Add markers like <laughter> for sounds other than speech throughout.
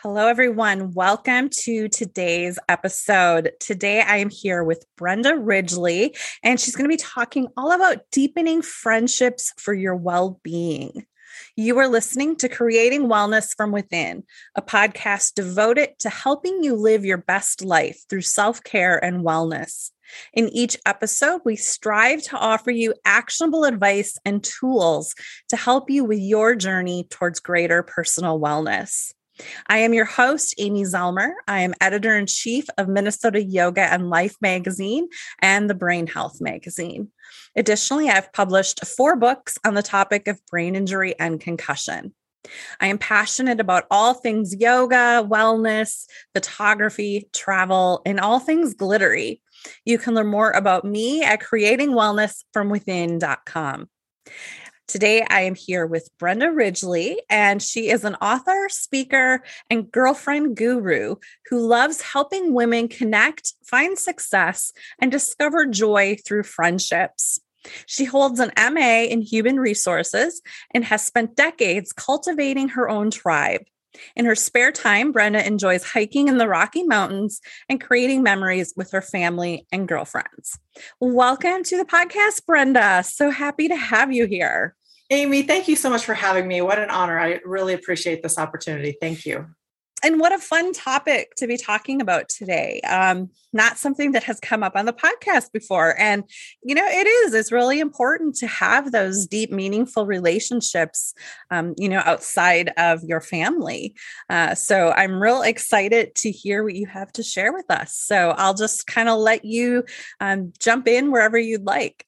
Hello, everyone. Welcome to today's episode. Today, I am here with Brenda Ridgely, and she's going to be talking all about deepening friendships for your well being. You are listening to Creating Wellness from Within, a podcast devoted to helping you live your best life through self care and wellness. In each episode, we strive to offer you actionable advice and tools to help you with your journey towards greater personal wellness. I am your host, Amy Zellmer. I am editor in chief of Minnesota Yoga and Life magazine and the Brain Health magazine. Additionally, I've published four books on the topic of brain injury and concussion. I am passionate about all things yoga, wellness, photography, travel, and all things glittery. You can learn more about me at creatingwellnessfromwithin.com. Today, I am here with Brenda Ridgely, and she is an author, speaker, and girlfriend guru who loves helping women connect, find success, and discover joy through friendships. She holds an MA in human resources and has spent decades cultivating her own tribe. In her spare time, Brenda enjoys hiking in the Rocky Mountains and creating memories with her family and girlfriends. Welcome to the podcast, Brenda. So happy to have you here. Amy, thank you so much for having me. What an honor. I really appreciate this opportunity. Thank you and what a fun topic to be talking about today. Um, not something that has come up on the podcast before. And, you know, it is, it's really important to have those deep, meaningful relationships, um, you know, outside of your family. Uh, so I'm real excited to hear what you have to share with us. So I'll just kind of let you um, jump in wherever you'd like.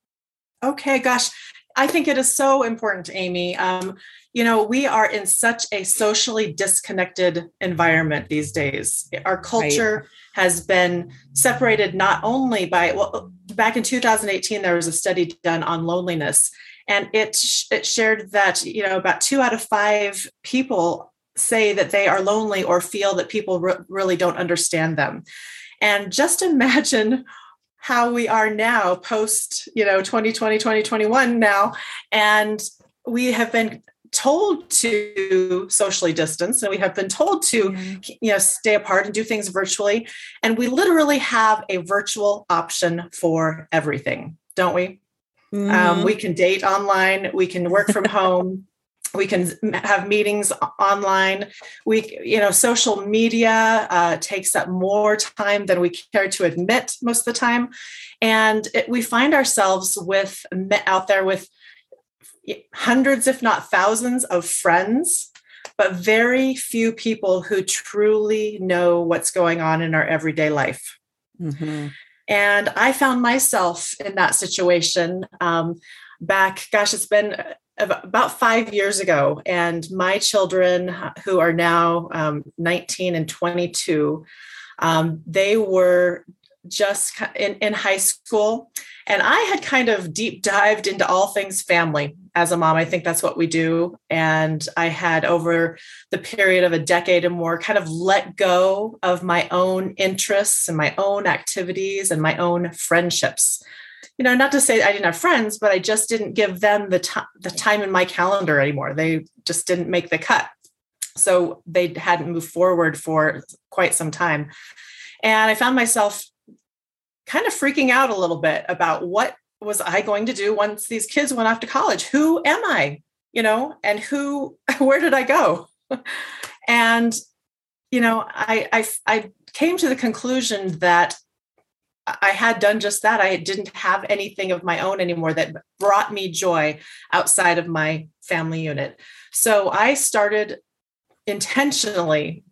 Okay, gosh. I think it is so important, Amy. Um, you know, we are in such a socially disconnected environment these days. Our culture right. has been separated not only by, well, back in 2018, there was a study done on loneliness, and it, it shared that, you know, about two out of five people say that they are lonely or feel that people re- really don't understand them. And just imagine how we are now post you know 2020 2021 now. And we have been told to socially distance and we have been told to you know stay apart and do things virtually. And we literally have a virtual option for everything don't we? Mm-hmm. um, we can date online we can work from home we can have meetings online we you know social media uh, takes up more time than we care to admit most of the time and it, we find ourselves with out there with hundreds, if not thousands, of friends, but very few people who truly know what's going on in our everyday life. Mm-hmm. And I found myself in that situation um, back, gosh, it's been about five years ago. And my children, who are now um, 19 and 22, um, they were just in, in high school. And I had kind of deep dived into all things family as a mom. I think that's what we do. And I had, over the period of a decade or more, kind of let go of my own interests and my own activities and my own friendships. You know, not to say I didn't have friends, but I just didn't give them the, t- the time in my calendar anymore. They just didn't make the cut. So they hadn't moved forward for quite some time. And I found myself kind of freaking out a little bit about what was I going to do once these kids went off to college? Who am I? You know, and who, <laughs> where did I go? <laughs> and, you know, I, I, I came to the conclusion that I had done just that. I didn't have anything of my own anymore that brought me joy outside of my family unit. So I started intentionally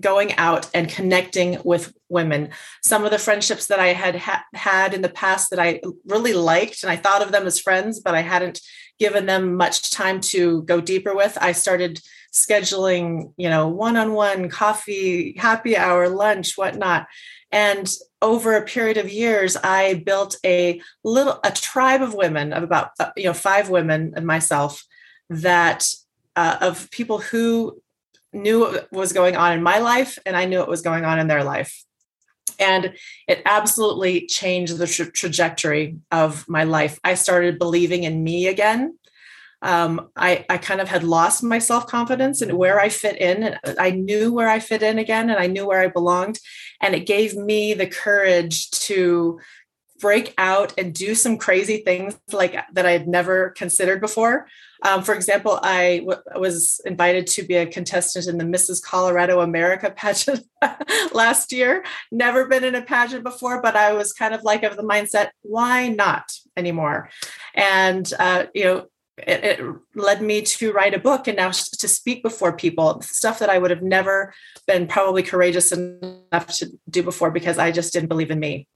going out and connecting with women. Some of the friendships that I had ha- had in the past that I really liked, and I thought of them as friends, but I hadn't given them much time to go deeper with. I started scheduling, you know, one-on-one coffee, happy hour, lunch, whatnot. And over a period of years, I built a little a tribe of women of about uh, you know five women and myself that uh, of people who knew what was going on in my life and I knew what was going on in their life. And it absolutely changed the tra- trajectory of my life. I started believing in me again. um, I, I kind of had lost my self confidence and where I fit in. And I knew where I fit in again, and I knew where I belonged. And it gave me the courage to break out and do some crazy things like that I had never considered before. Um, for example, I w- was invited to be a contestant in the Mrs. Colorado America pageant <laughs> last year. Never been in a pageant before, but I was kind of like of the mindset, why not anymore? And uh, you know, it, it, led me to write a book and now to speak before people stuff that i would have never been probably courageous enough to do before because i just didn't believe in me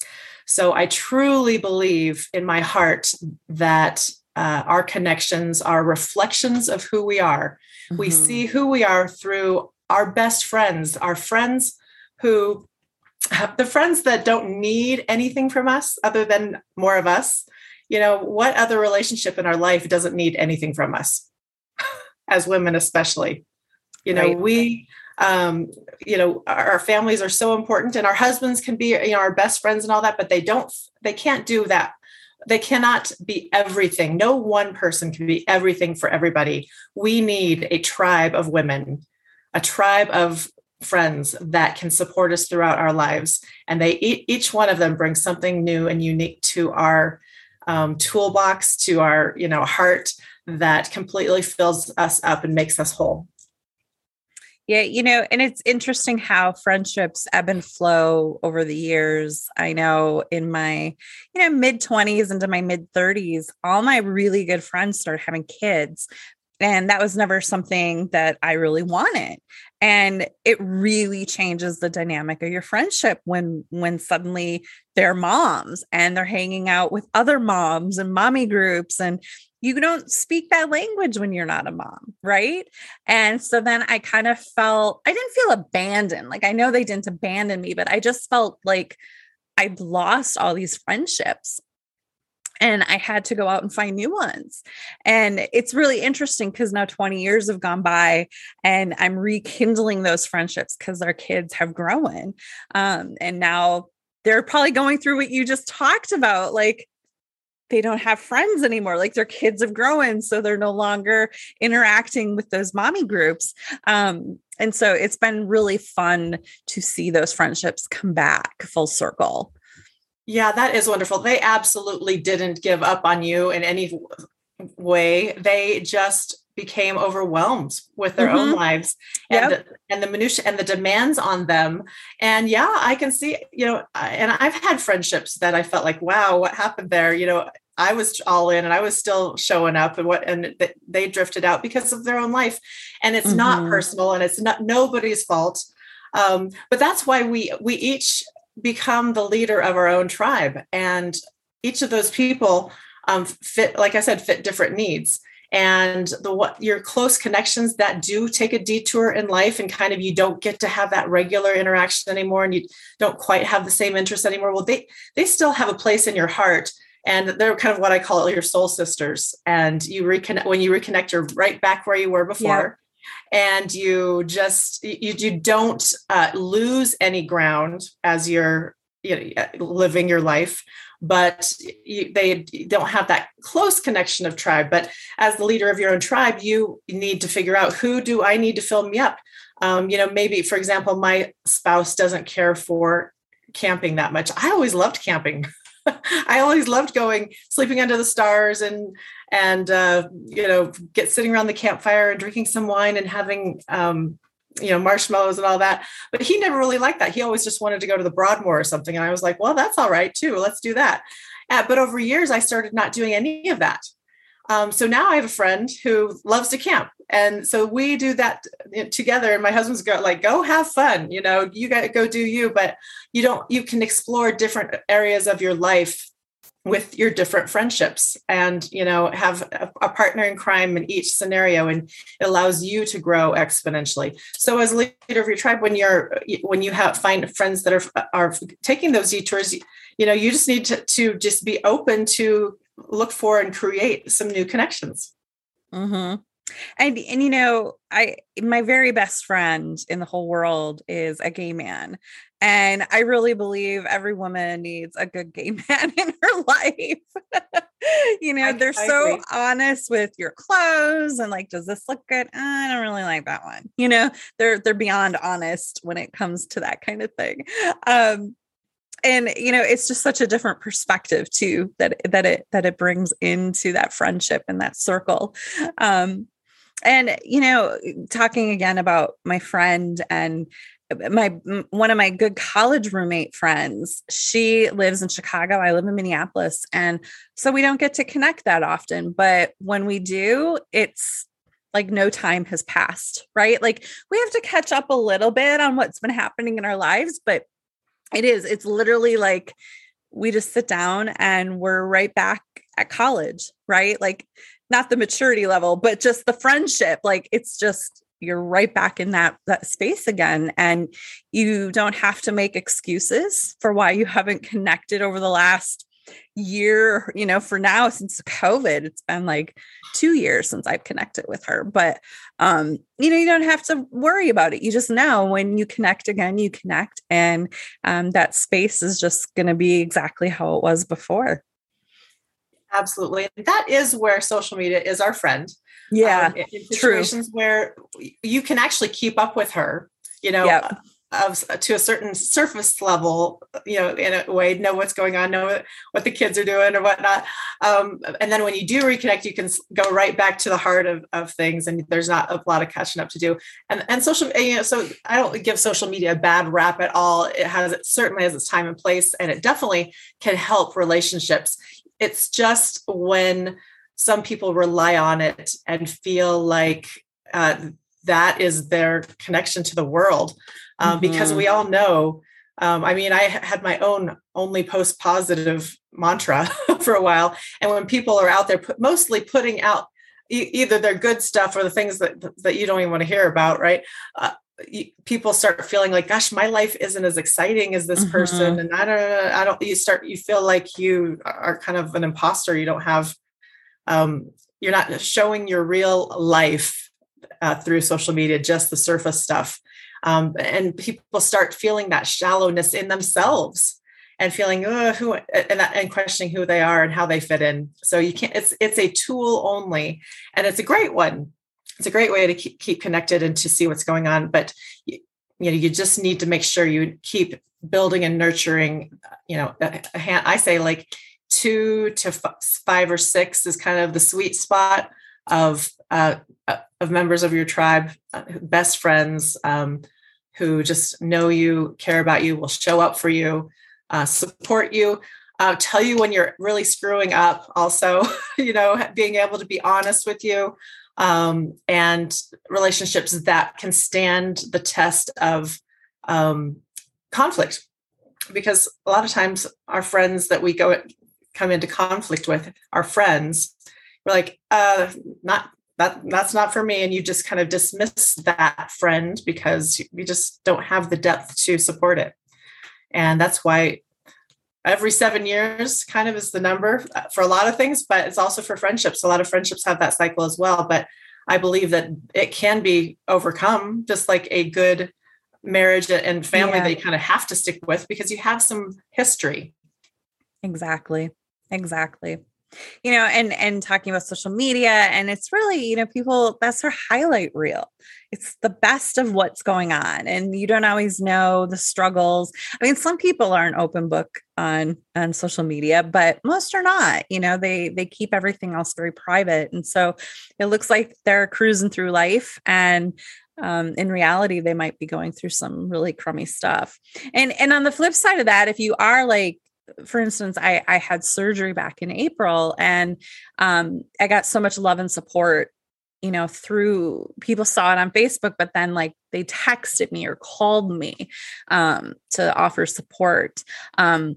so i truly believe in my heart that uh, our connections are reflections of who we are mm-hmm. we see who we are through our best friends our friends who <laughs> the friends that don't need anything from us other than more of us you know, what other relationship in our life doesn't need anything from us <laughs> as women, especially? You know, right. we, um, you know, our, families are so important and our husbands can be, you know, our best friends and all that, but they don't, they can't do that they cannot be everything. No one person can be everything for everybody. We need a tribe of women, a tribe of friends that can support us throughout our lives. And they each one of them brings something new and unique to our um, toolbox to our you know heart that completely fills us up and makes us whole yeah you know and it's interesting how friendships ebb and flow over the years i know in my you know mid 20s into my mid 30s all my really good friends started having kids and that was never something that I really wanted. And it really changes the dynamic of your friendship when when suddenly they're moms and they're hanging out with other moms and mommy groups and you don't speak that language when you're not a mom, right? And so then I kind of felt I didn't feel abandoned. Like I know they didn't abandon me, but I just felt like I'd lost all these friendships and I had to go out and find new ones. And it's really interesting because now 20 years have gone by and I'm rekindling those friendships because our kids have grown. Um, and now they're probably going through what you just talked about. Like, they don't have friends anymore. Like their kids have grown, so they're no longer interacting with those mommy groups. Um, and so it's been really fun to see those friendships come back full circle. Yeah, that is wonderful. They absolutely didn't give up on you in any way. They just became overwhelmed with their mm-hmm. own lives and yep. the, and the minutia and the demands on them. And yeah, I can see, you know, and I've had friendships that I felt like, wow, what happened there? You know, I was all in and I was still showing up and what and they drifted out because of their own life. And it's mm-hmm. not personal and it's not nobody's fault. Um, but that's why we we each become the leader of our own tribe. And each of those people um, fit, like I said, fit different needs. And the what your close connections that do take a detour in life, and kind of you don't get to have that regular interaction anymore, and you don't quite have the same interest anymore. Well, they they still have a place in your heart, and they're kind of what I call your soul sisters. And you reconnect when you reconnect, you're right back where you were before and you just you, you don't uh, lose any ground as you're you know, living your life but you, they don't have that close connection of tribe. But as the leader of your own tribe you need to figure out who do i need to fill me up? Um, you know maybe for example my spouse doesn't care for camping that much. I always loved camping. <laughs> I always loved going sleeping under the stars and and uh, you know get sitting around the campfire and drinking some wine and having um, you know marshmallows and all that. But he never really liked that. He always just wanted to go to the Broadmoor or something. And I was like, well, that's all right too. Let's do that. Uh, but over years, I started not doing any of that. Um, so now I have a friend who loves to camp. And so we do that together. And my husband's go like, go have fun. You know, you got to go do you, but you don't, you can explore different areas of your life with your different friendships and you know have a, partner in crime in each scenario and it allows you to grow exponentially so as leader of your tribe when you're when you have find friends that are are taking those detours you know you just need to, to just be open to look for and create some new connections mm-hmm. And and you know, I my very best friend in the whole world is a gay man. And I really believe every woman needs a good gay <laughs> man in her life. <laughs> you know, I, they're I so agree. honest with your clothes and like, does this look good? I don't really like that one. You know, they're they're beyond honest when it comes to that kind of thing. Um, and you know it's just such a different perspective too that that it that it brings into that friendship and that circle um and you know talking again about my friend and uh, my one of my good college roommate friends she lives in chicago i live in minneapolis and so we don't get to connect that often but when we do it's like no time has passed right? Like we have to catch up a little bit on what's been happening in our lives but it is it's literally like we just sit down and we're right back at college right? Like not the maturity level, but just the friendship. Like it's just you're right back in that that space again and you don't have to make excuses for why you haven't connected over the last year you know for now since covid. It's been like two years since i've connected with her but um you know you don't have to worry about it. You just know when you connect again you connect and um, that space is just going to be exactly how it was before Absolutely. That is where social media is our friend. Yeah. Um, in situations true. where you can actually keep up with her, you know, yep. of, to a certain surface level, you know, in a way, know what's going on, know what the kids are doing or whatnot. Um, and then when you do reconnect, you can go right back to the heart of, of things and there's not a lot of catching up to do. And, and social, you know, so I don't give social media a bad rap at all. It has, it certainly has its time and place, and it definitely can help relationships it's just when some people rely on it and feel like uh, that is their connection to the world um, mm-hmm. because we all know um, i mean i had my own only post positive mantra <laughs> for a while and when people are out there put, mostly putting out e- either their good stuff or the things that that you don't even want to hear about right uh, people start feeling like gosh my life isn't as exciting as this mm-hmm. person and i don't i don't you start you feel like you are kind of an imposter you don't have um you're not showing your real life uh, through social media just the surface stuff. Um, and people start feeling that shallowness in themselves and feeling oh, who and, and questioning who they are and how they fit in. So you can't it's it's a tool only and it's a great one it's a great way to keep, keep connected and to see what's going on but you, you know you just need to make sure you keep building and nurturing you know a, a hand, i say like two to f- five or six is kind of the sweet spot of uh, uh, of members of your tribe uh, best friends um, who just know you care about you will show up for you uh, support you. Uh, tell you when you're really screwing up also <laughs> you know being able to be honest with you um, and relationships that can stand the test of um, conflict. Because a lot of times, our friends that we go come into conflict with, our friends, we're like, uh, not that that's not for me, and you just kind of dismiss that friend because you just don't have the depth to support it. And that's why every seven years kind of is the number uh, for a lot of things but it's also for friendships. A lot of friendships have that cycle as well but i believe that it can be overcome just like a good marriage and family yeah. that you kind of have to stick with because you have some history. Exactly. Exactly. You know and and talking about social media and it's really you know people that's their highlight reel it's the best of what's going on and you don't always know the struggles. I mean some people are an open book on on social media but most are not you know they they keep everything else very private and so it looks like they're cruising through life and um, in reality they might be going through some really crummy stuff. And and on the flip side of that if you are like for instance, I, I had surgery back in April and um, I got so much love and support, you know, through people saw it on Facebook, but then like they texted me or called me um, to offer support. Um,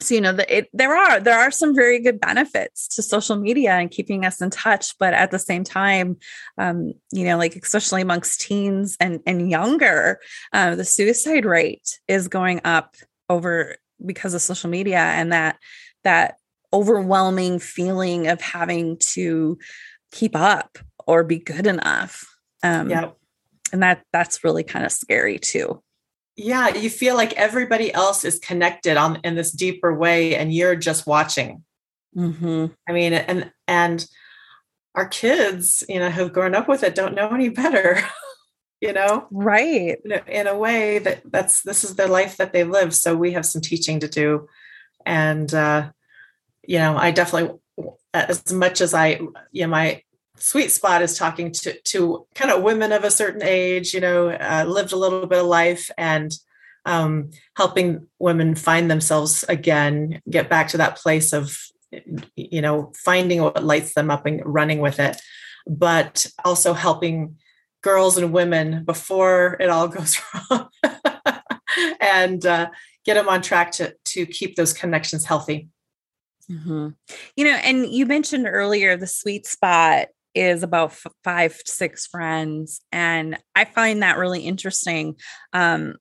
so you know the, it, there are there are some very good benefits to social media and keeping us in touch but at the same time um, you know like especially amongst teens and and younger uh, the suicide rate is going up over because of social media and that that overwhelming feeling of having to keep up or be good enough. Um, yeah. And that that's really kind of scary too. Yeah, you feel like everybody else is connected on in this deeper way, and you're just watching. Mm-hmm. I mean, and and our kids, you know, who've grown up with it, don't know any better. <laughs> you know, right? In a, in a way that that's this is the life that they live. So we have some teaching to do, and uh, you know, I definitely, as much as I, you know, my sweet spot is talking to to kind of women of a certain age you know uh, lived a little bit of life and um, helping women find themselves again get back to that place of you know finding what lights them up and running with it but also helping girls and women before it all <laughs> goes wrong and uh, get them on track to to keep those connections healthy mm-hmm. you know and you mentioned earlier the sweet spot is about f- five six friends and i find that really interesting um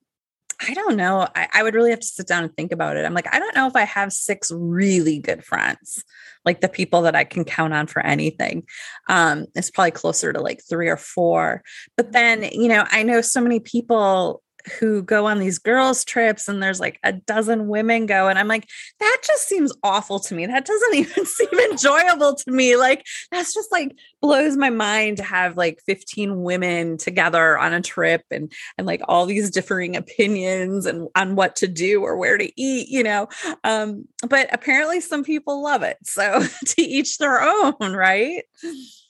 i don't know I, I, would really have to sit down and think about it i'm like i don't know if i have six really good friends like the people that i can count on for anything um it's probably closer to like three or four but then you know i know so many people who go on these girls trips and there's like a dozen women go and I'm like that just seems awful to me. That doesn't <laughs> even seem enjoyable to me. Like that's just like blows my mind to have like 15 women together on a trip and and like all these differing opinions and on what to do or where to eat, you know. Um but apparently some people love it. So <laughs> to each their own, right?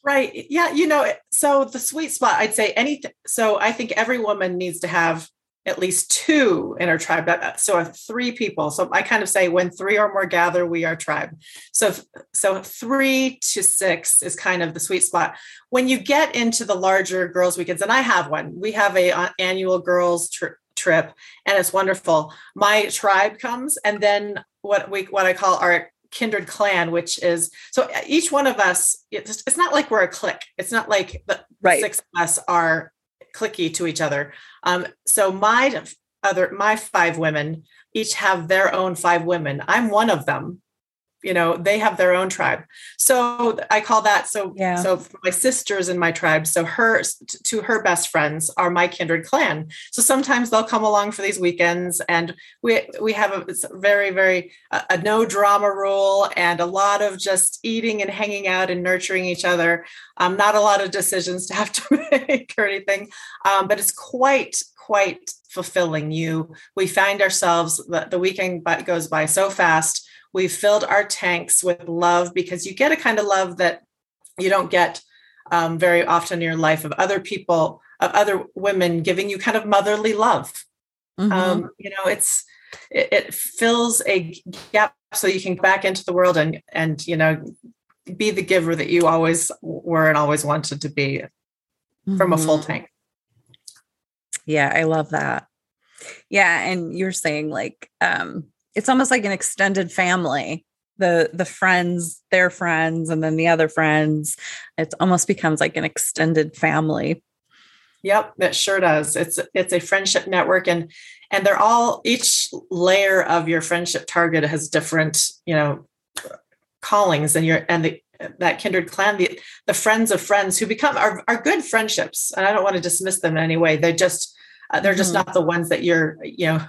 Right. Yeah. You know, so the sweet spot, I'd say anything. So I think every woman needs to have at least two in our tribe. So three people. So I kind of say when three or more gather, we are tribe. So so three to six is kind of the sweet spot. When you get into the larger girls' weekends, and I have one. We have a uh, annual girls tri- trip, and it's wonderful. My tribe comes, and then what we what I call our kindred clan which is so each one of us it's, it's not like we're a clique it's not like the right. six of us are clicky to each other. Um, so my other my five women each have their own five women. I'm one of them you know they have their own tribe. So i call that so yeah. so my sisters in my tribe so her to her best friends are my kindred clan. So sometimes they'll come along for these weekends and we we have a very very a, a no drama rule and a lot of just eating and hanging out and nurturing each other. Um, not a lot of decisions to have to <laughs> make or anything um, but it's quite quite fulfilling. You we find ourselves the, the weekend goes by so fast We've filled our tanks with love because you get a kind of love that you don't get um, very often in your life of other people, of other women giving you kind of motherly love. Mm-hmm. Um, you know, it's it, it fills a gap so you can go back into the world and and you know be the giver that you always were and always wanted to be mm-hmm. from a full mm-hmm. tank. Yeah, I love that. Yeah, and you're saying like um it's almost like an extended family. The the friends their friends and then the other friends. It almost becomes like an extended family. Yep it sure does. It's it's a friendship network and and they're all each layer of your friendship target has different you know callings and your and the that kindred clan the the friends of friends who become are, are good friendships. And i don't want to dismiss them in any way. They just uh, they're just mm-hmm. not the ones that you're you know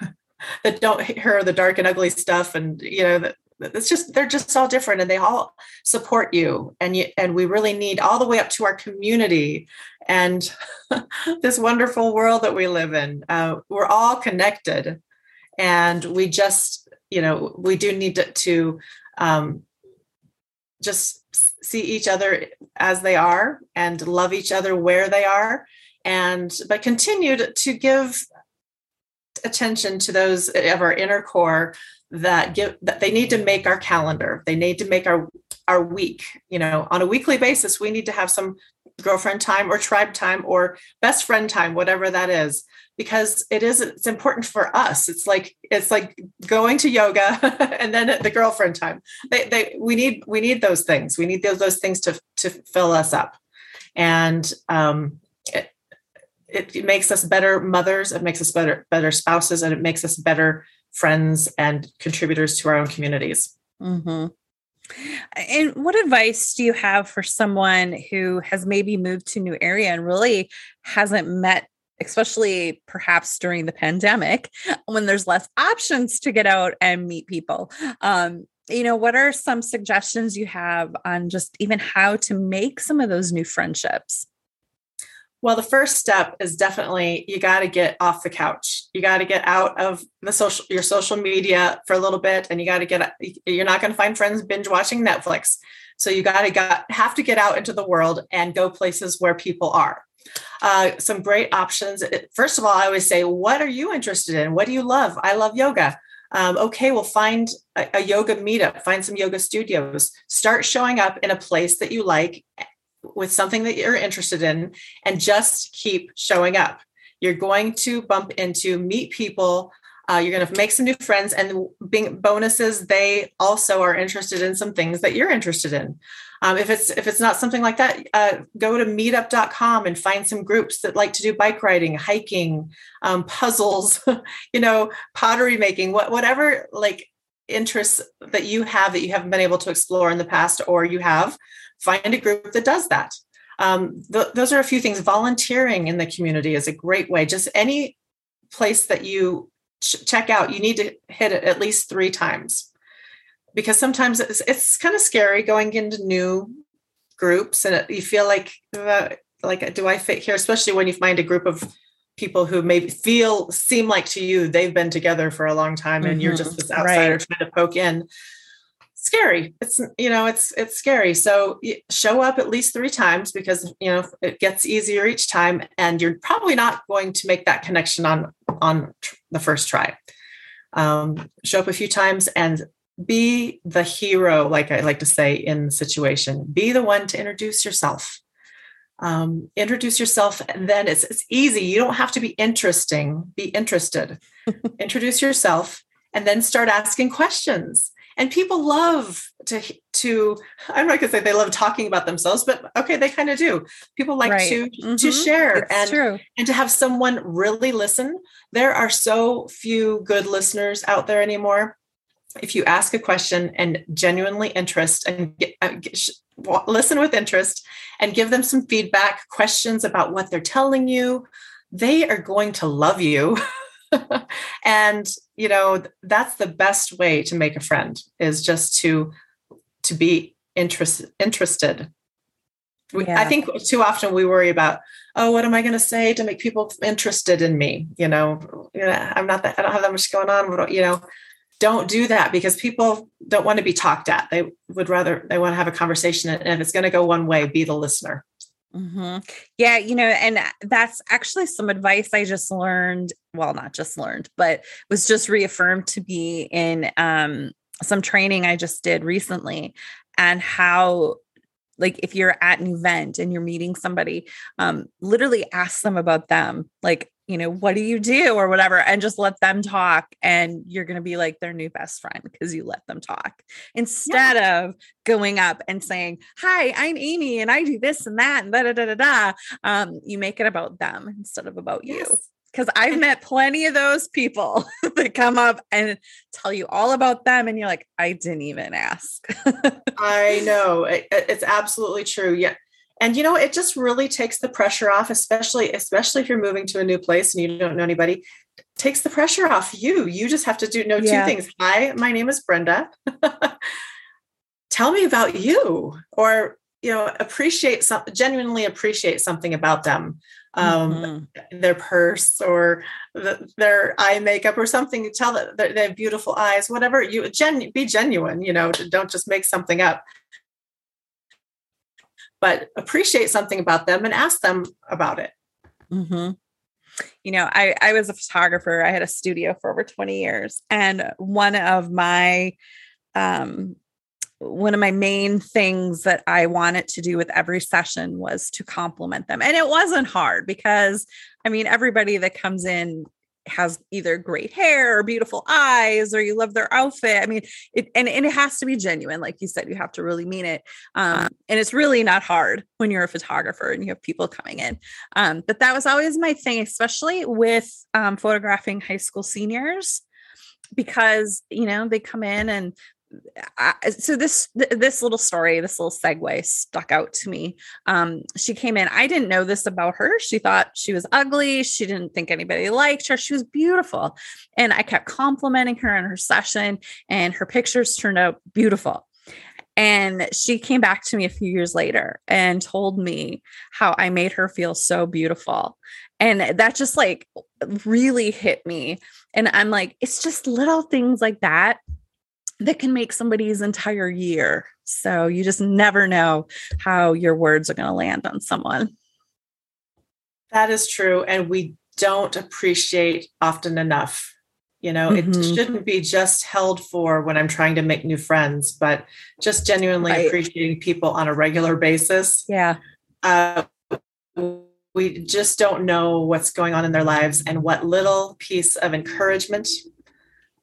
that don't hear the dark and ugly stuff and you know that it's just they're just all different and they all support you and you and we really need all the way up to our community and <laughs> this wonderful world that we live in. Uh, we're all connected and we just you know we do need to, to um, just see each other as they are and love each other where they are and but continue to, to give attention to those of our inner core that give that they need to make our calendar. They need to make our our week you know on a weekly basis we need to have some girlfriend time or tribe time or best friend time whatever that is because it is it's important for us. It's like it's like going to yoga <laughs> and then the girlfriend time. They, they we need we need those things. We need those, those things to to fill us up. And um it, makes us better mothers it makes us better better spouses and it makes us better friends and contributors to our own communities. Mm-hmm. And what advice do you have for someone who has maybe moved to a new area and really hasn't met especially perhaps during the pandemic when there's less options to get out and meet people? Um, you know what are some suggestions you have on just even how to make some of those new friendships well, the first step is definitely you got to get off the couch. You got to get out of the social your social media for a little bit, and you got to get. You're not going to find friends binge watching Netflix, so you got to got have to get out into the world and go places where people are. Uh, some great options. First of all, I always say, what are you interested in? What do you love? I love yoga. Um, okay, well, find a, a yoga meetup, find some yoga studios, start showing up in a place that you like with something that you're interested in and just keep showing up. You're going to bump into, meet people. Uh, you're going to make some new friends, and being bonuses, they also are interested in some things that you're interested in. Um, if it's if it's not something like that, uh, go to meetup.com and find some groups that like to do bike riding, hiking, um, puzzles, <laughs> you know, pottery making, what, whatever like interests that you have that you haven't been able to explore in the past, or you have find a group that does that. Um, th- those are a few things. Volunteering in the community is a great way. Just any place that you ch- check out, you need to hit it at least three times because sometimes it's, it's kind of scary going into new groups and it, you feel like uh, like do I fit here? Especially when you find a group of people who maybe feel seem like to you they've been together for a long time and mm-hmm. you're just this outsider right. trying to poke in. Scary. It's you know it's it's scary. So show up at least three times because you know it gets easier each time and you're probably not going to make that connection on on the first try. Um, show up a few times and be the hero like i like to say in the situation. Be the one to introduce yourself um, introduce yourself and then it's, it's easy you don't have to be interesting be interested <laughs> introduce yourself and then start asking questions and people love to to i'm not going to say they love talking about themselves but okay they kind of do people like right. to mm-hmm. to share it's and true. and to have someone really listen there are so few good listeners out there anymore if you ask a question and genuinely interest and get, uh, get, listen with interest and give them some feedback questions about what they're telling you they are going to love you. <laughs> And you know that's the best way to make a friend is just to to be interest, interested. Yeah. i think too often we worry about oh what am i going to say to make people interested in me? You know i'm not that i don't have that much going on you know don't do that because people don't want to be talked at they would rather they want to have a conversation and if it's going to go one way be the listener Mm-hmm. Yeah, you know, and that's actually some advice I just learned. Well, not just learned, but was just reaffirmed to be in um, some training I just did recently, and how, like, if you're at an event and you're meeting somebody, um, literally ask them about them. Like, you know, what do you do or whatever, and just let them talk. And you're going to be like their new best friend because you let them talk instead yeah. of going up and saying, Hi, I'm Amy and I do this and that and da da da da da. Um, you make it about them instead of about yes. you. Because I've met plenty of those people <laughs> that come up and tell you all about them, and you're like, I didn't even ask. <laughs> I know. It, it's absolutely true. Yeah and you know it just really takes the pressure off especially especially if you're moving to a new place and you don't know anybody takes the pressure off you. You just have to do know yeah. two things. Hi my name is brenda. <laughs> Tell me about you or you know appreciate some genuinely appreciate something about them. Um mm-hmm. their purse or the, their eye makeup or something. Tell that they have beautiful eyes whatever. You gen be genuine you know don't just make something up but appreciate something about them and ask them about it. Mm-hmm. You know, I, I was a photographer. I had a studio for over 20 years. And one of my um, one of my main things that I wanted to do with every session was to compliment them. And it wasn't hard because I mean, everybody that comes in has either great hair or beautiful eyes or you love their outfit. I mean, it and, and it has to be genuine. Like you said, you have to really mean it. Um, and it's really not hard when you're a photographer and you have people coming in. Um, but that was always my thing, especially with um, photographing high school seniors because you know they come in and I, so this this little story, this little segue stuck out to me. Um, she came in. I didn't know this about her. She thought she was ugly. She didn't think anybody liked her. She was beautiful, and I kept complimenting her in her session, and her pictures turned out beautiful. And she came back to me a few years later and told me how I made her feel so beautiful. And that just like really hit me. And I'm like, it's just little things like that that can make somebody's entire year. So you just never know how your words are going to land on someone. That is true. And we don't appreciate often enough. You know, mm-hmm. it shouldn't be just held for when I'm trying to make new friends, but just genuinely right. appreciating people on a regular basis. Yeah. Uh, we just don't know what's going on in their lives and what little piece of encouragement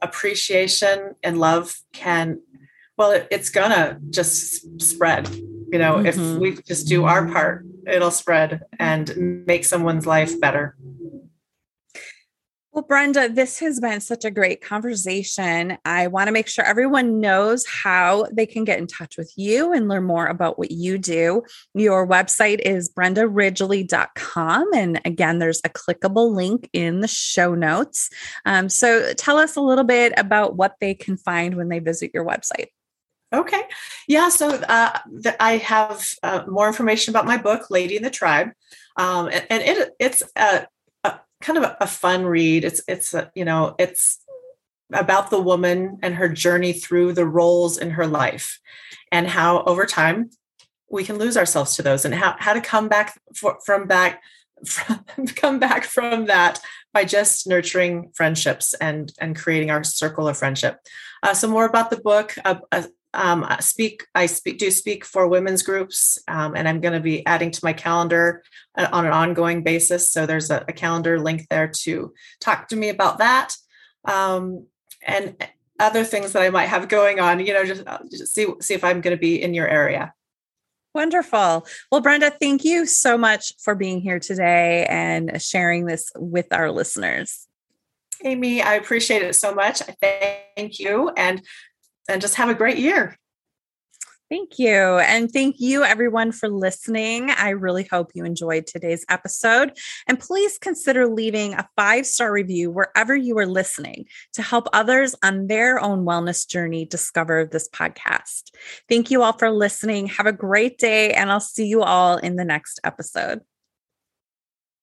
appreciation and love can well it, it's gonna just spread you know mm-hmm. if we just do our part it'll spread and make someone's life better well, Brenda, this has been such a great conversation. I want to make sure everyone knows how they can get in touch with you and learn more about what you do. Your website is brendaridgley.com. And again, there's a clickable link in the show notes. Um, so tell us a little bit about what they can find when they visit your website. Okay. Yeah. So uh, the, I have uh, more information about my book, Lady in the Tribe. Um, and, and it, it's a kind of a, fun read. It's it's a, you know it's about the woman and her journey through the roles in her life, and how over time we can lose ourselves to those, and how how to come back for, from back from, <laughs> come back from that by just nurturing friendships and and creating our circle of friendship. Uh, so more about the book. Uh, uh, um, speak I speak do speak for women's groups, um, and I'm going to be adding to my calendar uh, on an ongoing basis. So there's a, a, calendar link there to talk to me about that, um, and other things that I might have going on. You know, just, uh, just see see if I'm going to be in your area. Wonderful. Well, Brenda, thank you so much for being here today and sharing this with our listeners. Amy, I appreciate it so much. I thank you. And and just have a great year. Thank you. And thank you, everyone, for listening. I really hope you enjoyed today's episode. And please consider leaving a five star review wherever you are listening to help others on their own wellness journey discover this podcast. Thank you all for listening. Have a great day, and I'll see you all in the next episode.